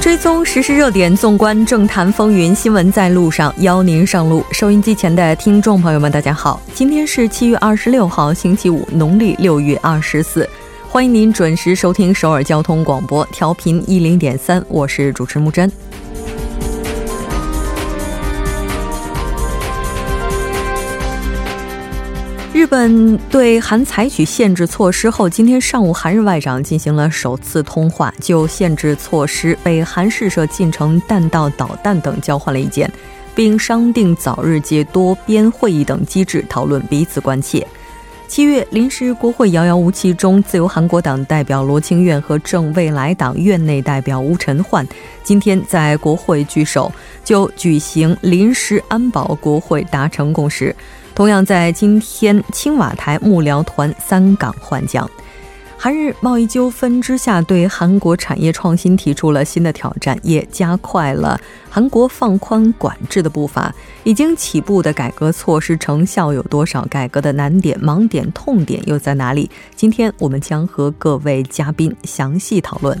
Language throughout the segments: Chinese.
追踪时事热点，纵观政坛风云，新闻在路上，邀您上路。收音机前的听众朋友们，大家好，今天是七月二十六号，星期五，农历六月二十四。欢迎您准时收听首尔交通广播，调频一零点三，我是主持木真。日本对韩采取限制措施后，今天上午韩日外长进行了首次通话，就限制措施、北韩试射近程弹道导弹等交换了意见，并商定早日借多边会议等机制讨论彼此关切。七月临时国会遥遥无期中，自由韩国党代表罗清苑和正未来党院内代表吴晨焕今天在国会聚首，就举行临时安保国会达成共识。同样在今天，青瓦台幕僚团三岗换将。韩日贸易纠纷之下，对韩国产业创新提出了新的挑战，也加快了韩国放宽管制的步伐。已经起步的改革措施成效有多少？改革的难点、盲点、痛点又在哪里？今天我们将和各位嘉宾详细讨论。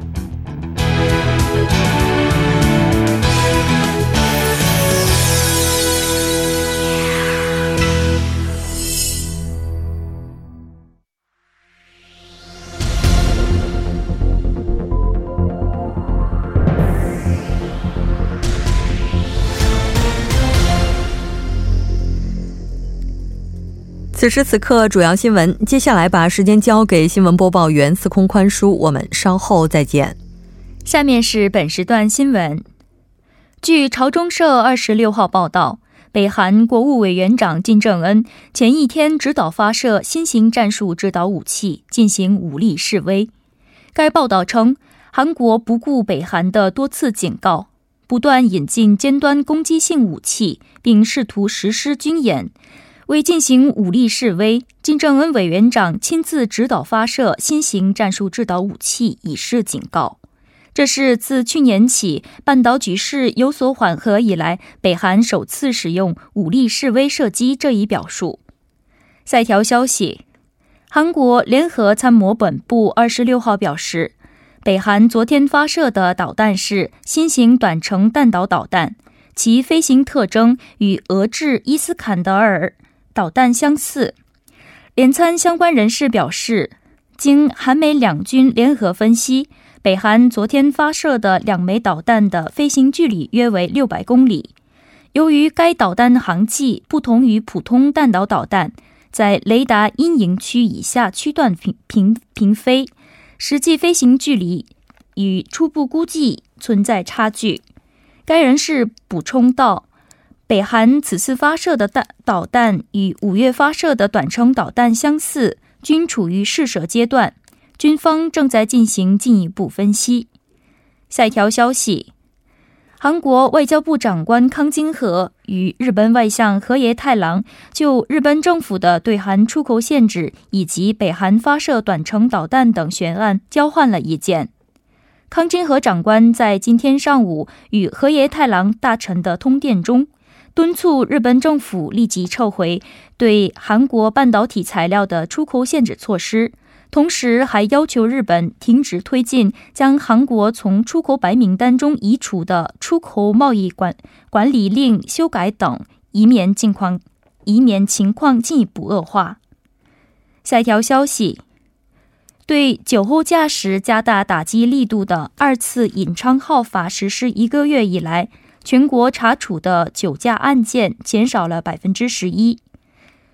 此时此刻，主要新闻。接下来把时间交给新闻播报员司空宽叔，我们稍后再见。下面是本时段新闻。据朝中社二十六号报道，北韩国务委员长金正恩前一天指导发射新型战术制导武器进行武力示威。该报道称，韩国不顾北韩的多次警告，不断引进尖端攻击性武器，并试图实施军演。为进行武力示威，金正恩委员长亲自指导发射新型战术制导武器，以示警告。这是自去年起半岛局势有所缓和以来，北韩首次使用武力示威射击这一表述。赛条消息，韩国联合参谋本部二十六号表示，北韩昨天发射的导弹是新型短程弹道导弹，其飞行特征与俄制伊斯坎德尔。导弹相似，联参相关人士表示，经韩美两军联合分析，北韩昨天发射的两枚导弹的飞行距离约为六百公里。由于该导弹航迹不同于普通弹道导弹，在雷达阴影区以下区段平平平飞，实际飞行距离与初步估计存在差距。该人士补充道。北韩此次发射的弹导弹与五月发射的短程导弹相似，均处于试射阶段，军方正在进行进一步分析。下一条消息：韩国外交部长官康京和与日本外相河野太郎就日本政府的对韩出口限制以及北韩发射短程导弹等悬案交换了意见。康京和长官在今天上午与河野太郎大臣的通电中。敦促日本政府立即撤回对韩国半导体材料的出口限制措施，同时还要求日本停止推进将韩国从出口白名单中移除的出口贸易管管理令修改等，以免境况以免情况进一步恶化。下一条消息，对酒后驾驶加大打击力度的二次引昌号法实施一个月以来。全国查处的酒驾案件减少了百分之十一。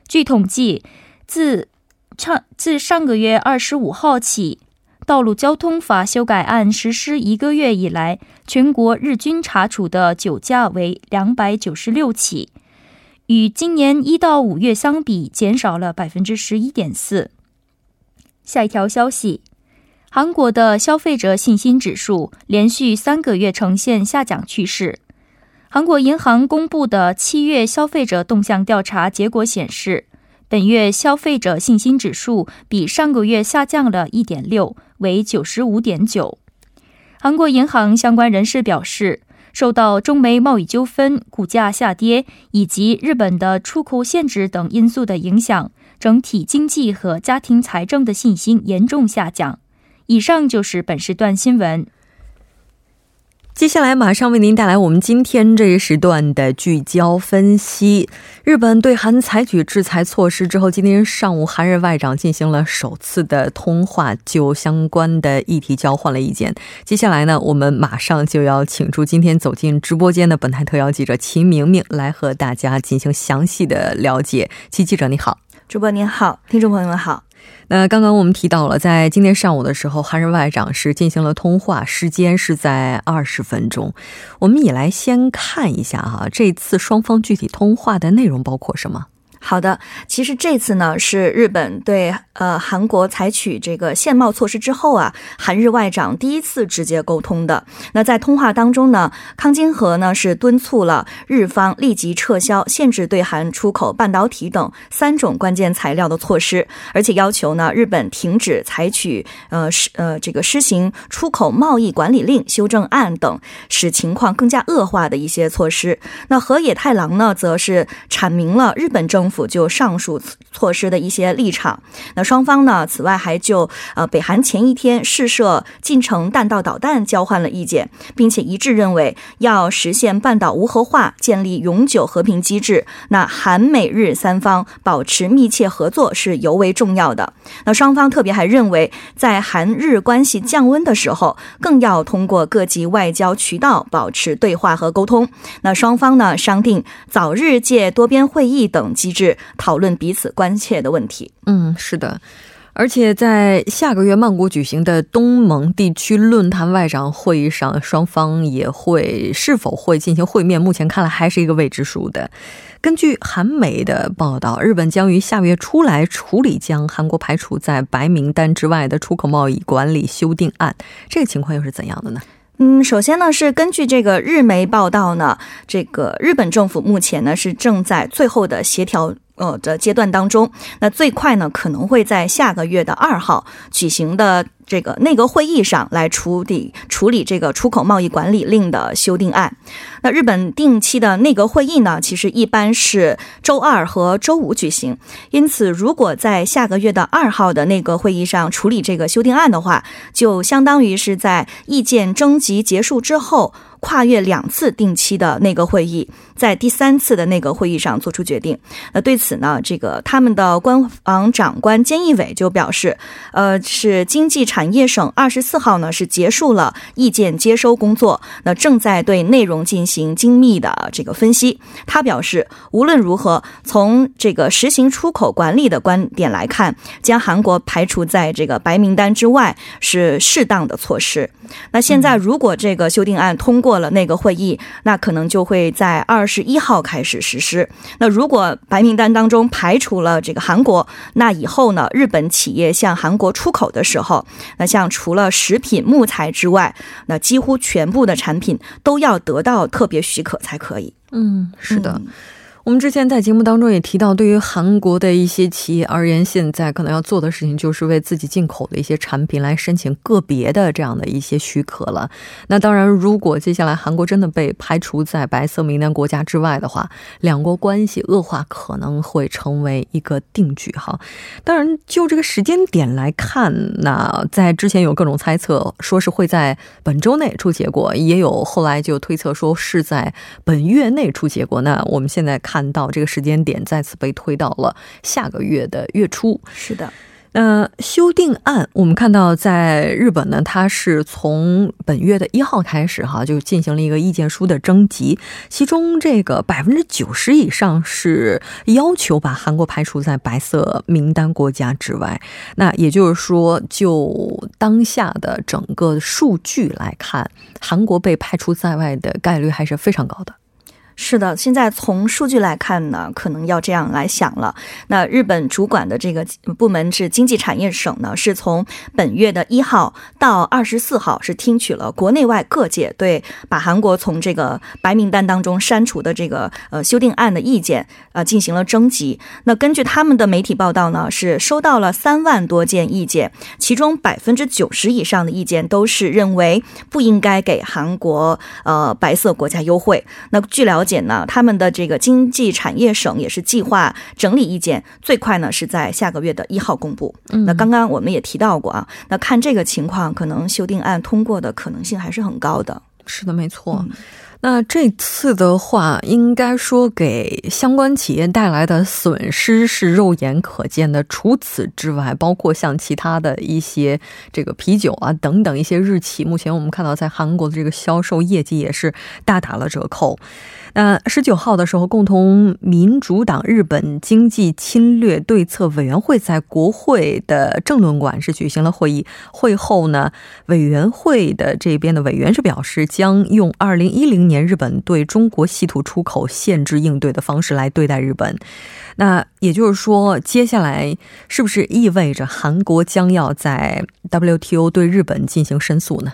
据统计，自上自上个月二十五号起，道路交通法修改案实施一个月以来，全国日均查处的酒驾为两百九十六起。与今年一到五月相比，减少了百分之十一点四。下一条消息，韩国的消费者信心指数连续三个月呈现下降趋势。韩国银行公布的七月消费者动向调查结果显示，本月消费者信心指数比上个月下降了一点六，为九十五点九。韩国银行相关人士表示。受到中美贸易纠纷、股价下跌以及日本的出口限制等因素的影响，整体经济和家庭财政的信心严重下降。以上就是本时段新闻。接下来马上为您带来我们今天这一时段的聚焦分析。日本对韩采取制裁措施之后，今天上午韩日外长进行了首次的通话，就相关的议题交换了意见。接下来呢，我们马上就要请出今天走进直播间的本台特邀记者秦明明来和大家进行详细的了解。齐记者你好，主播您好，听众朋友们好。那刚刚我们提到了，在今天上午的时候，韩日外长是进行了通话，时间是在二十分钟。我们也来先看一下哈，这次双方具体通话的内容包括什么？好的，其实这次呢是日本对呃韩国采取这个限贸措施之后啊，韩日外长第一次直接沟通的。那在通话当中呢，康金和呢是敦促了日方立即撤销限制对韩出口半导体等三种关键材料的措施，而且要求呢日本停止采取呃施呃这个施行出口贸易管理令修正案等使情况更加恶化的一些措施。那河野太郎呢则是阐明了日本政府。就上述措施的一些立场，那双方呢？此外还就呃北韩前一天试射近程弹道导弹交换了意见，并且一致认为要实现半岛无核化，建立永久和平机制，那韩美日三方保持密切合作是尤为重要的。那双方特别还认为，在韩日关系降温的时候，更要通过各级外交渠道保持对话和沟通。那双方呢商定早日借多边会议等机。是讨论彼此关切的问题。嗯，是的，而且在下个月曼谷举行的东盟地区论坛外长会议上，双方也会是否会进行会面，目前看来还是一个未知数的。根据韩媒的报道，日本将于下月初来处理将韩国排除在白名单之外的出口贸易管理修订案，这个情况又是怎样的呢？嗯，首先呢，是根据这个日媒报道呢，这个日本政府目前呢是正在最后的协调。呃的阶段当中，那最快呢可能会在下个月的二号举行的这个内阁会议上来处理处理这个出口贸易管理令的修订案。那日本定期的内阁会议呢，其实一般是周二和周五举行。因此，如果在下个月的二号的内阁会议上处理这个修订案的话，就相当于是在意见征集结束之后。跨越两次定期的内阁会议，在第三次的内阁会议上做出决定。那对此呢，这个他们的官房长官菅义伟就表示，呃，是经济产业省二十四号呢是结束了意见接收工作，那正在对内容进行精密的这个分析。他表示，无论如何，从这个实行出口管理的观点来看，将韩国排除在这个白名单之外是适当的措施。那现在，如果这个修订案通过了那个会议，那可能就会在二十一号开始实施。那如果白名单当中排除了这个韩国，那以后呢，日本企业向韩国出口的时候，那像除了食品、木材之外，那几乎全部的产品都要得到特别许可才可以。嗯，是的。我们之前在节目当中也提到，对于韩国的一些企业而言，现在可能要做的事情就是为自己进口的一些产品来申请个别的这样的一些许可了。那当然，如果接下来韩国真的被排除在白色名单国家之外的话，两国关系恶化可能会成为一个定局哈。当然，就这个时间点来看，那在之前有各种猜测，说是会在本周内出结果，也有后来就推测说是在本月内出结果。那我们现在看。看到这个时间点再次被推到了下个月的月初。是的，那修订案我们看到在日本呢，它是从本月的一号开始哈，就进行了一个意见书的征集，其中这个百分之九十以上是要求把韩国排除在白色名单国家之外。那也就是说，就当下的整个数据来看，韩国被排除在外的概率还是非常高的。是的，现在从数据来看呢，可能要这样来想了。那日本主管的这个部门是经济产业省呢，是从本月的一号到二十四号，是听取了国内外各界对把韩国从这个白名单当中删除的这个呃修订案的意见，呃进行了征集。那根据他们的媒体报道呢，是收到了三万多件意见，其中百分之九十以上的意见都是认为不应该给韩国呃白色国家优惠。那据了解。解呢，他们的这个经济产业省也是计划整理意见，最快呢是在下个月的一号公布。那刚刚我们也提到过啊，那看这个情况，可能修订案通过的可能性还是很高的。是的，没错。那这次的话，应该说给相关企业带来的损失是肉眼可见的。除此之外，包括像其他的一些这个啤酒啊等等一些日企，目前我们看到在韩国的这个销售业绩也是大打了折扣。那十九号的时候，共同民主党日本经济侵略对策委员会在国会的政论馆是举行了会议。会后呢，委员会的这边的委员是表示，将用二零一零年日本对中国稀土出口限制应对的方式来对待日本。那也就是说，接下来是不是意味着韩国将要在 WTO 对日本进行申诉呢？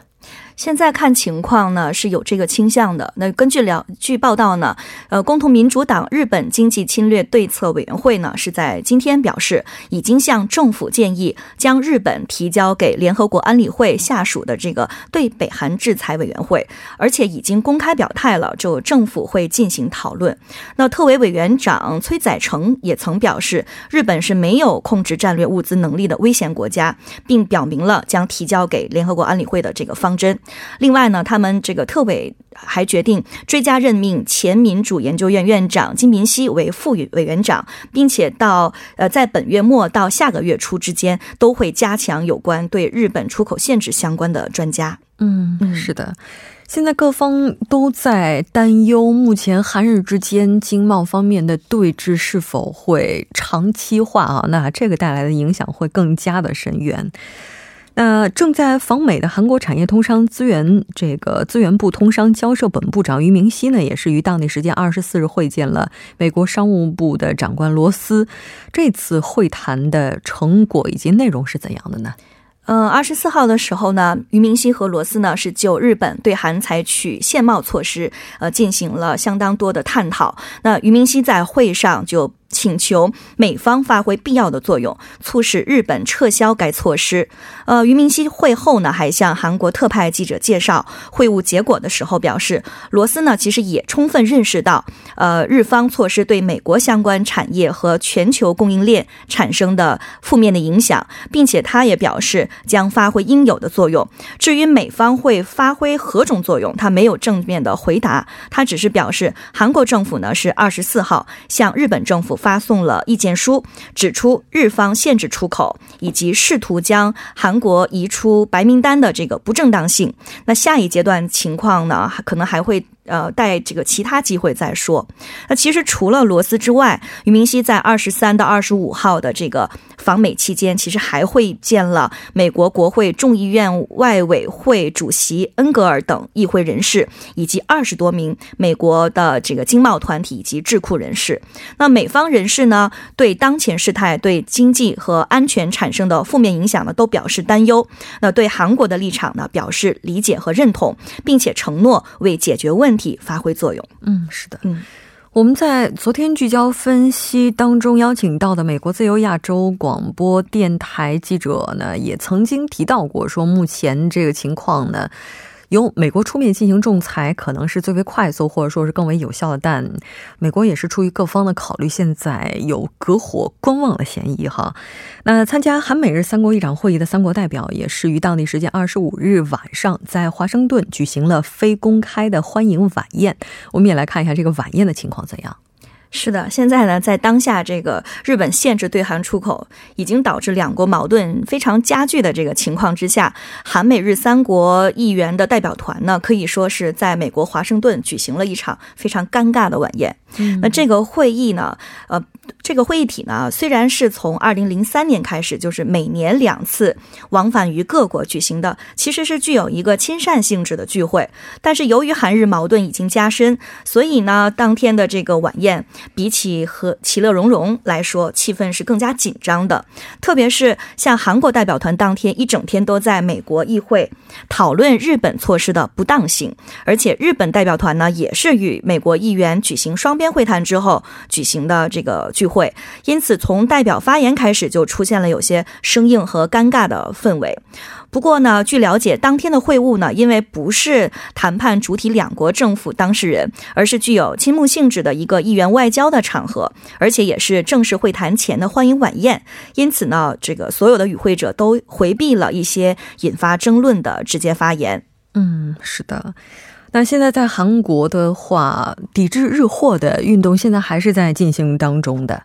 现在看情况呢，是有这个倾向的。那根据了据报道呢，呃，共同民主党日本经济侵略对策委员会呢是在今天表示，已经向政府建议将日本提交给联合国安理会下属的这个对北韩制裁委员会，而且已经公开表态了，就政府会进行讨论。那特委委员长崔载成也曾表示，日本是没有控制战略物资能力的危险国家，并表明了将提交给联合国安理会的这个方针。另外呢，他们这个特委还决定追加任命前民主研究院院长金明熙为副委员长，并且到呃在本月末到下个月初之间，都会加强有关对日本出口限制相关的专家。嗯，是的，现在各方都在担忧，目前韩日之间经贸方面的对峙是否会长期化啊？那这个带来的影响会更加的深远。那正在访美的韩国产业通商资源这个资源部通商交涉本部长俞明熙呢，也是于当地时间二十四日会见了美国商务部的长官罗斯。这次会谈的成果以及内容是怎样的呢？嗯，二十四号的时候呢，俞明熙和罗斯呢是就日本对韩采取限贸措施，呃，进行了相当多的探讨。那俞明熙在会上就。请求美方发挥必要的作用，促使日本撤销该措施。呃，俞明熙会后呢，还向韩国特派记者介绍会晤结果的时候表示，罗斯呢其实也充分认识到，呃，日方措施对美国相关产业和全球供应链产生的负面的影响，并且他也表示将发挥应有的作用。至于美方会发挥何种作用，他没有正面的回答，他只是表示韩国政府呢是二十四号向日本政府。发送了意见书，指出日方限制出口以及试图将韩国移出白名单的这个不正当性。那下一阶段情况呢，可能还会。呃，待这个其他机会再说。那其实除了罗斯之外，俞明熙在二十三到二十五号的这个访美期间，其实还会见了美国国会众议院外委会主席恩格尔等议会人士，以及二十多名美国的这个经贸团体以及智库人士。那美方人士呢，对当前事态对经济和安全产生的负面影响呢，都表示担忧。那对韩国的立场呢，表示理解和认同，并且承诺为解决问。体发挥作用。嗯，是的。嗯，我们在昨天聚焦分析当中邀请到的美国自由亚洲广播电台记者呢，也曾经提到过，说目前这个情况呢。由美国出面进行仲裁，可能是最为快速，或者说是更为有效的。但美国也是出于各方的考虑，现在有隔火观望的嫌疑哈。那参加韩美日三国议长会议的三国代表，也是于当地时间二十五日晚上在华盛顿举行了非公开的欢迎晚宴。我们也来看一下这个晚宴的情况怎样。是的，现在呢，在当下这个日本限制对韩出口，已经导致两国矛盾非常加剧的这个情况之下，韩美日三国议员的代表团呢，可以说是在美国华盛顿举行了一场非常尴尬的晚宴。那这个会议呢，呃。这个会议体呢，虽然是从二零零三年开始，就是每年两次往返于各国举行的，其实是具有一个亲善性质的聚会。但是由于韩日矛盾已经加深，所以呢，当天的这个晚宴比起和其乐融融来说，气氛是更加紧张的。特别是像韩国代表团当天一整天都在美国议会讨论日本措施的不当性，而且日本代表团呢也是与美国议员举行双边会谈之后举行的这个聚会。因此从代表发言开始就出现了有些生硬和尴尬的氛围。不过呢，据了解，当天的会晤呢，因为不是谈判主体两国政府当事人，而是具有亲睦性质的一个议员外交的场合，而且也是正式会谈前的欢迎晚宴，因此呢，这个所有的与会者都回避了一些引发争论的直接发言。嗯，是的。那现在在韩国的话，抵制日货的运动现在还是在进行当中的。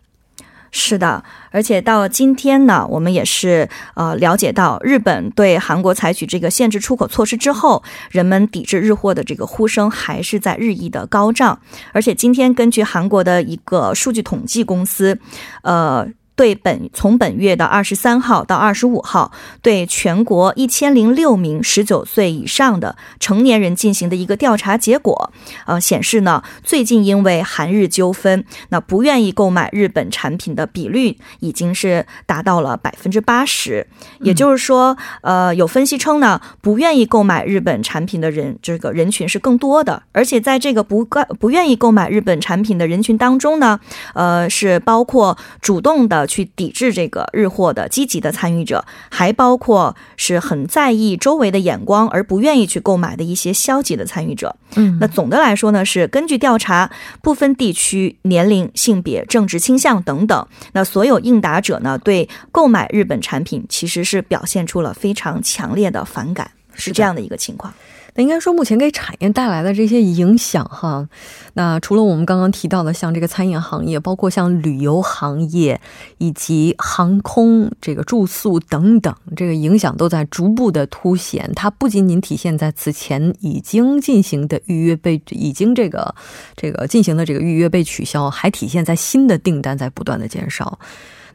是的，而且到今天呢，我们也是呃了解到，日本对韩国采取这个限制出口措施之后，人们抵制日货的这个呼声还是在日益的高涨。而且今天根据韩国的一个数据统计公司，呃。对本从本月的二十三号到二十五号，对全国一千零六名十九岁以上的成年人进行的一个调查结果，呃，显示呢，最近因为韩日纠纷，那不愿意购买日本产品的比率已经是达到了百分之八十。也就是说，呃，有分析称呢，不愿意购买日本产品的人这个人群是更多的，而且在这个不不不愿意购买日本产品的人群当中呢，呃，是包括主动的。去抵制这个日货的积极的参与者，还包括是很在意周围的眼光而不愿意去购买的一些消极的参与者。嗯，那总的来说呢，是根据调查，不分地区、年龄、性别、政治倾向等等，那所有应答者呢，对购买日本产品其实是表现出了非常强烈的反感，是这样的一个情况。那应该说，目前给产业带来的这些影响，哈，那除了我们刚刚提到的，像这个餐饮行业，包括像旅游行业以及航空、这个住宿等等，这个影响都在逐步的凸显。它不仅仅体现在此前已经进行的预约被已经这个这个进行的这个预约被取消，还体现在新的订单在不断的减少。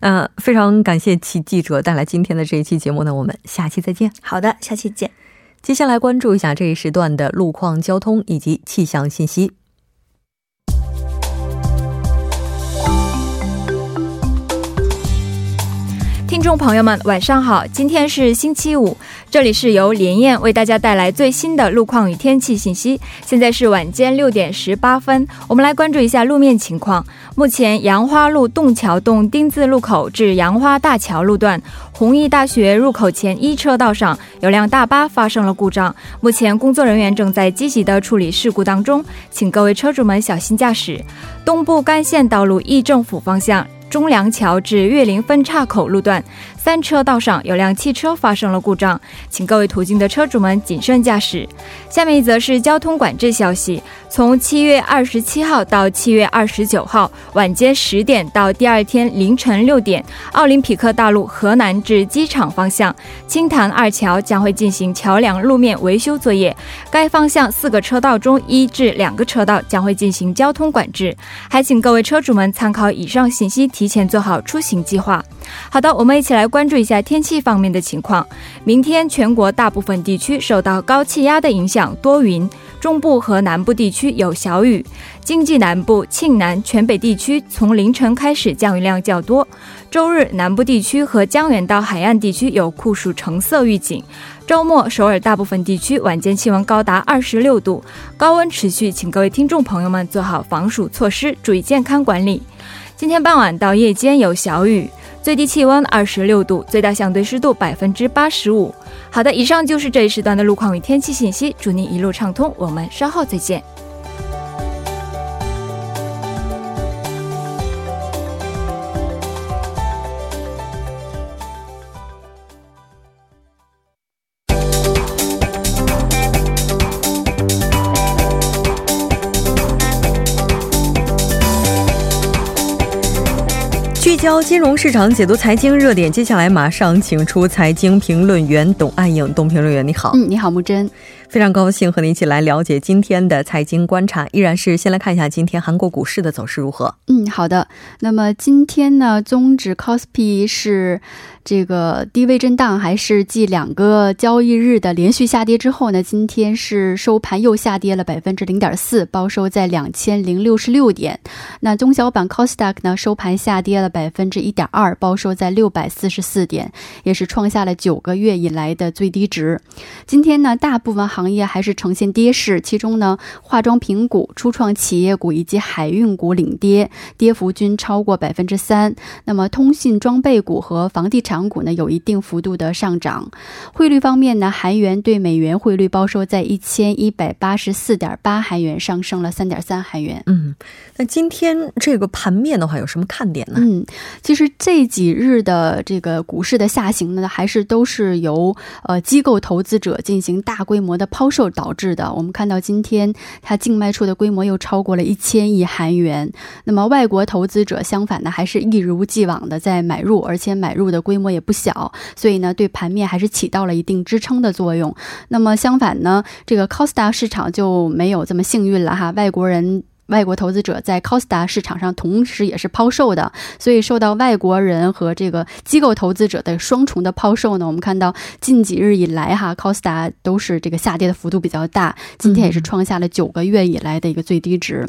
那非常感谢其记者带来今天的这一期节目呢，我们下期再见。好的，下期见。接下来关注一下这一时段的路况、交通以及气象信息。听众朋友们，晚上好！今天是星期五，这里是由连燕为大家带来最新的路况与天气信息。现在是晚间六点十八分，我们来关注一下路面情况。目前，杨花路洞桥洞丁字路口至杨花大桥路段弘毅大学入口前一车道上有辆大巴发生了故障，目前工作人员正在积极的处理事故当中，请各位车主们小心驾驶。东部干线道路义政府方向。中梁桥至岳林分岔口路段。三车道上有辆汽车发生了故障，请各位途经的车主们谨慎驾驶。下面一则是交通管制消息：从七月二十七号到七月二十九号晚间十点到第二天凌晨六点，奥林匹克大路河南至机场方向青潭二桥将会进行桥梁路面维修作业，该方向四个车道中一至两个车道将会进行交通管制，还请各位车主们参考以上信息，提前做好出行计划。好的，我们一起来关注一下天气方面的情况。明天全国大部分地区受到高气压的影响，多云，中部和南部地区有小雨。经济南部、庆南、全北地区从凌晨开始降雨量较多。周日南部地区和江原到海岸地区有酷暑橙色预警。周末首尔大部分地区晚间气温高达二十六度，高温持续，请各位听众朋友们做好防暑措施，注意健康管理。今天傍晚到夜间有小雨。最低气温二十六度，最大相对湿度百分之八十五。好的，以上就是这一时段的路况与天气信息，祝您一路畅通，我们稍后再见。教金融市场解读财经热点，接下来马上请出财经评论员董爱颖。董评论员，你好。嗯，你好，木真。非常高兴和您一起来了解今天的财经观察，依然是先来看一下今天韩国股市的走势如何。嗯，好的。那么今天呢，综指 c o s p i 是。这个低位震荡，还是继两个交易日的连续下跌之后呢？今天是收盘又下跌了百分之零点四，报收在两千零六十六点。那中小板 c o s d a q 呢，收盘下跌了百分之一点二，报收在六百四十四点，也是创下了九个月以来的最低值。今天呢，大部分行业还是呈现跌势，其中呢，化妆品股、初创企业股以及海运股领跌，跌幅均超过百分之三。那么，通信装备股和房地产。港股呢有一定幅度的上涨，汇率方面呢，韩元对美元汇率报收在一千一百八十四点八韩元，上升了三点三韩元。嗯，那今天这个盘面的话，有什么看点呢？嗯，其实这几日的这个股市的下行呢，还是都是由呃机构投资者进行大规模的抛售导致的。我们看到今天它净卖出的规模又超过了一千亿韩元，那么外国投资者相反呢，还是一如既往的在买入，而且买入的规模。也不小，所以呢，对盘面还是起到了一定支撑的作用。那么相反呢，这个 Costa 市场就没有这么幸运了哈，外国人。外国投资者在 Costa 市场上同时也是抛售的，所以受到外国人和这个机构投资者的双重的抛售呢，我们看到近几日以来哈，Costa 都是这个下跌的幅度比较大，今天也是创下了九个月以来的一个最低值。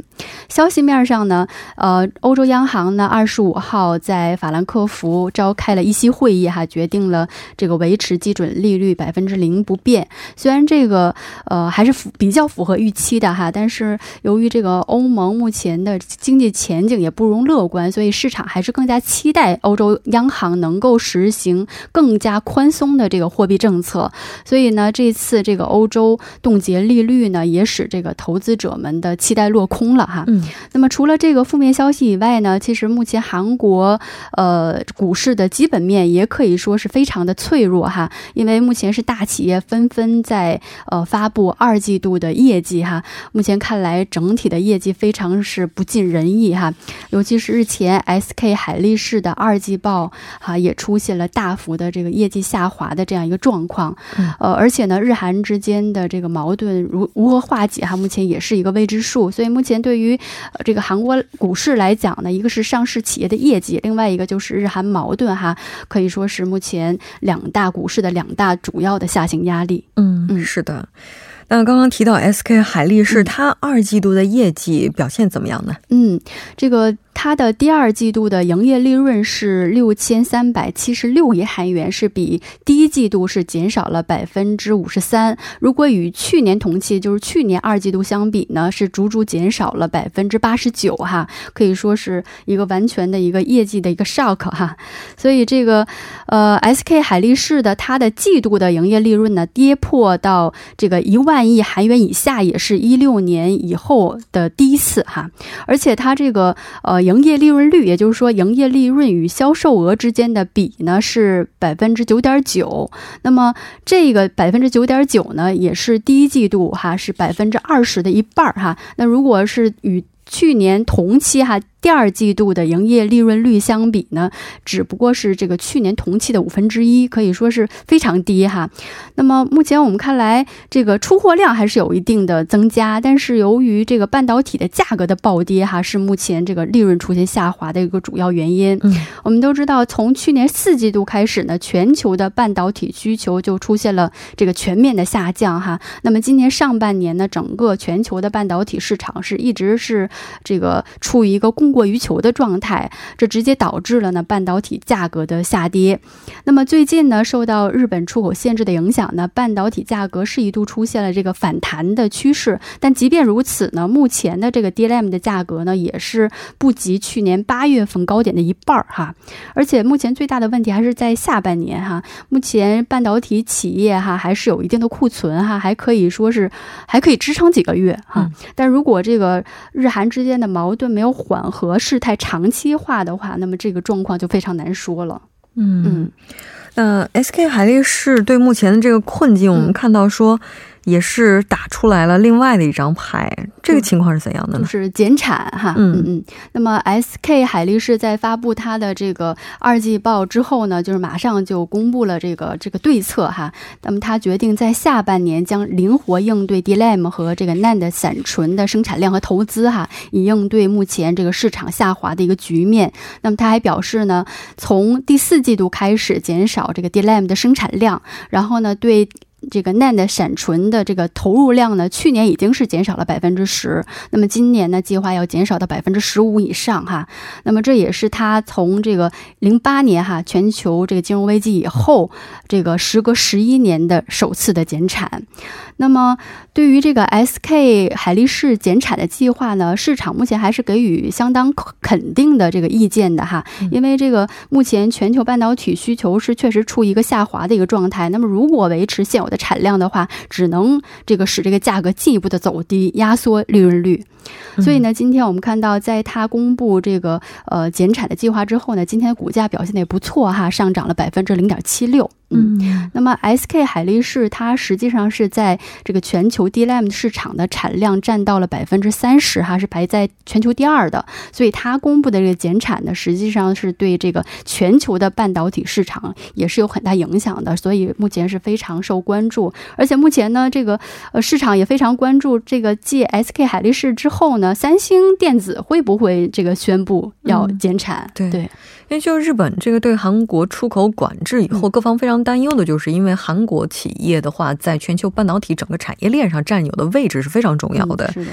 消息面上呢，呃，欧洲央行呢二十五号在法兰克福召开了一期会议哈，决定了这个维持基准利率百分之零不变。虽然这个呃还是符比较符合预期的哈，但是由于这个欧欧盟目前的经济前景也不容乐观，所以市场还是更加期待欧洲央行能够实行更加宽松的这个货币政策。所以呢，这次这个欧洲冻结利率呢，也使这个投资者们的期待落空了哈。嗯。那么除了这个负面消息以外呢，其实目前韩国呃股市的基本面也可以说是非常的脆弱哈，因为目前是大企业纷纷在呃发布二季度的业绩哈。目前看来，整体的业绩。非常是不尽人意哈，尤其是日前 SK 海力士的二季报哈也出现了大幅的这个业绩下滑的这样一个状况，呃，而且呢，日韩之间的这个矛盾如如何化解哈，目前也是一个未知数。所以目前对于这个韩国股市来讲呢，一个是上市企业的业绩，另外一个就是日韩矛盾哈，可以说是目前两大股市的两大主要的下行压力。嗯嗯，是的。那刚刚提到 SK 海力士，它二季度的业绩表现怎么样呢？嗯，这个。它的第二季度的营业利润是六千三百七十六亿韩元，是比第一季度是减少了百分之五十三。如果与去年同期，就是去年二季度相比呢，是足足减少了百分之八十九哈，可以说是一个完全的一个业绩的一个 shock 哈。所以这个呃，SK 海力士的它的季度的营业利润呢，跌破到这个一万亿韩元以下，也是一六年以后的第一次哈。而且它这个呃营业利润率，也就是说，营业利润与销售额之间的比呢是百分之九点九。那么这个百分之九点九呢，也是第一季度哈是百分之二十的一半儿哈。那如果是与去年同期哈。第二季度的营业利润率相比呢，只不过是这个去年同期的五分之一，可以说是非常低哈。那么目前我们看来，这个出货量还是有一定的增加，但是由于这个半导体的价格的暴跌哈，是目前这个利润出现下滑的一个主要原因。嗯，我们都知道，从去年四季度开始呢，全球的半导体需求就出现了这个全面的下降哈。那么今年上半年呢，整个全球的半导体市场是一直是这个处于一个供过于求的状态，这直接导致了呢半导体价格的下跌。那么最近呢，受到日本出口限制的影响呢，半导体价格是一度出现了这个反弹的趋势。但即便如此呢，目前的这个 DRAM 的价格呢，也是不及去年八月份高点的一半儿哈。而且目前最大的问题还是在下半年哈。目前半导体企业哈还是有一定的库存哈，还可以说是还可以支撑几个月哈。但如果这个日韩之间的矛盾没有缓和，和事态长期化的话，那么这个状况就非常难说了。嗯嗯，那 SK 海力士对目前的这个困境，我们看到说。也是打出来了另外的一张牌，这个情况是怎样的呢？就是减产哈，嗯嗯。那么 SK 海力士在发布它的这个二季报之后呢，就是马上就公布了这个这个对策哈。那么它决定在下半年将灵活应对 DLAM 和这个 NAND 闪存的生产量和投资哈，以应对目前这个市场下滑的一个局面。那么他还表示呢，从第四季度开始减少这个 DLAM 的生产量，然后呢对。这个 NAND 闪存的这个投入量呢，去年已经是减少了百分之十，那么今年呢，计划要减少到百分之十五以上哈。那么这也是它从这个零八年哈全球这个金融危机以后，这个时隔十一年的首次的减产。那么对于这个 SK 海力士减产的计划呢，市场目前还是给予相当肯定的这个意见的哈，因为这个目前全球半导体需求是确实处于一个下滑的一个状态。那么如果维持现有的产量的话，只能这个使这个价格进一步的走低，压缩利润率。所以呢，今天我们看到，在它公布这个呃减产的计划之后呢，今天的股价表现的也不错哈，上涨了百分之零点七六。嗯，那么 SK 海力士它实际上是在这个全球 DRAM 市场的产量占到了百分之三十哈，是排在全球第二的。所以它公布的这个减产呢，实际上是对这个全球的半导体市场也是有很大影响的。所以目前是非常受关注，而且目前呢，这个呃市场也非常关注这个继 SK 海力士之后呢，三星电子会不会这个宣布要减产？对对。因为就日本这个对韩国出口管制以后，各方非常担忧的就是，因为韩国企业的话，在全球半导体整个产业链上占有的位置是非常重要的。是的。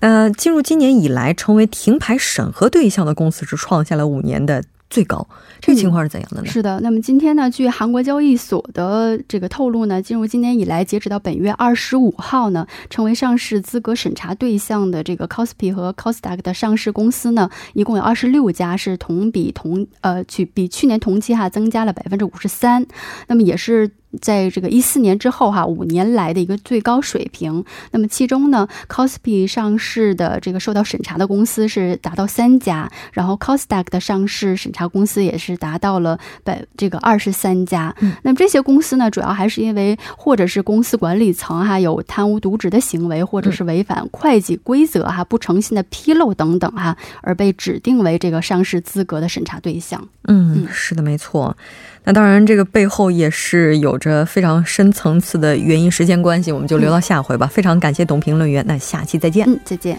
呃，进入今年以来，成为停牌审核对象的公司是创下了五年的。最高，这个情况是怎样的呢？是的，那么今天呢，据韩国交易所的这个透露呢，进入今年以来，截止到本月二十五号呢，成为上市资格审查对象的这个 c o s p i 和 c o s d a q 的上市公司呢，一共有二十六家，是同比同呃去比去年同期哈增加了百分之五十三，那么也是。在这个一四年之后哈，五年来的一个最高水平。那么其中呢，Cospi 上市的这个受到审查的公司是达到三家，然后 c o s d a q 的上市审查公司也是达到了百这个二十三家。那么这些公司呢，主要还是因为或者是公司管理层哈有贪污渎职的行为，或者是违反会计规则哈不诚信的披露等等哈，而被指定为这个上市资格的审查对象。嗯，是的，没错。那当然，这个背后也是有着非常深层次的原因。时间关系，我们就留到下回吧。非常感谢董评论员，那下期再见。嗯，再见。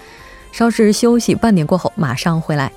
稍事休息，半点过后马上回来。